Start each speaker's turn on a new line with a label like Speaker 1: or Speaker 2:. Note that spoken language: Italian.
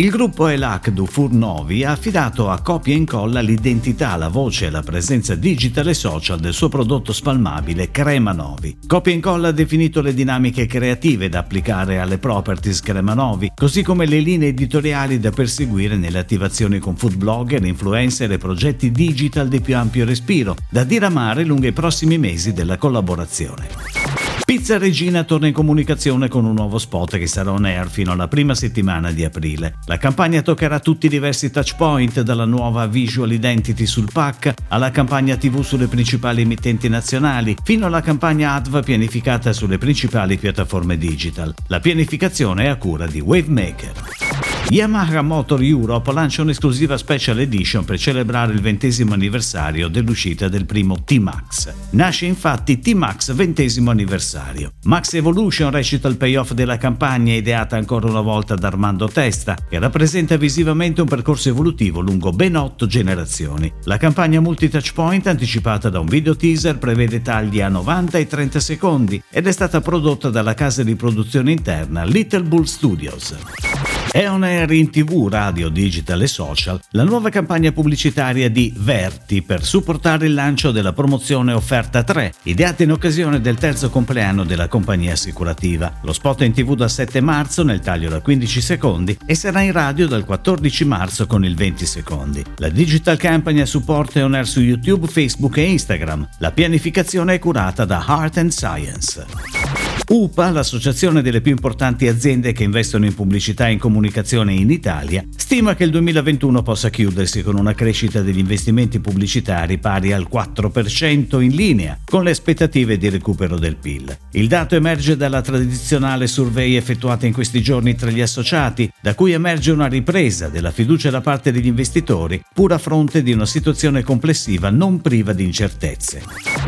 Speaker 1: Il gruppo ELAC du Furnovi ha affidato a copia e incolla l'identità, la voce e la presenza digitale e social del suo prodotto spalmabile Crema Novi. Copia e incolla ha definito le dinamiche creative da applicare alle properties Crema Novi, così come le linee editoriali da perseguire nelle attivazioni con food blogger, influencer e progetti digital di più ampio respiro, da diramare lungo i prossimi mesi della collaborazione. Pizza Regina torna in comunicazione con un nuovo spot che sarà on air fino alla prima settimana di aprile. La campagna toccherà tutti i diversi touchpoint, dalla nuova visual identity sul pack alla campagna TV sulle principali emittenti nazionali, fino alla campagna ADV pianificata sulle principali piattaforme digital. La pianificazione è a cura di Wavemaker. Yamaha Motor Europe lancia un'esclusiva special edition per celebrare il ventesimo anniversario dell'uscita del primo T-Max. Nasce infatti T-Max ventesimo anniversario. Max Evolution recita il payoff della campagna ideata ancora una volta da Armando Testa, che rappresenta visivamente un percorso evolutivo lungo ben otto generazioni. La campagna multi-touchpoint anticipata da un video teaser prevede tagli a 90 e 30 secondi ed è stata prodotta dalla casa di produzione interna Little Bull Studios. È on air in tv, radio, digital e social la nuova campagna pubblicitaria di Verti per supportare il lancio della promozione Offerta 3, ideata in occasione del terzo compleanno della compagnia assicurativa. Lo spot è in tv dal 7 marzo nel taglio da 15 secondi e sarà in radio dal 14 marzo con il 20 secondi. La digital campagna supporta on air su YouTube, Facebook e Instagram. La pianificazione è curata da Heart and Science. UPA, l'associazione delle più importanti aziende che investono in pubblicità e in comunicazione in Italia, stima che il 2021 possa chiudersi con una crescita degli investimenti pubblicitari pari al 4% in linea con le aspettative di recupero del PIL. Il dato emerge dalla tradizionale survey effettuata in questi giorni tra gli associati, da cui emerge una ripresa della fiducia da parte degli investitori, pur a fronte di una situazione complessiva non priva di incertezze.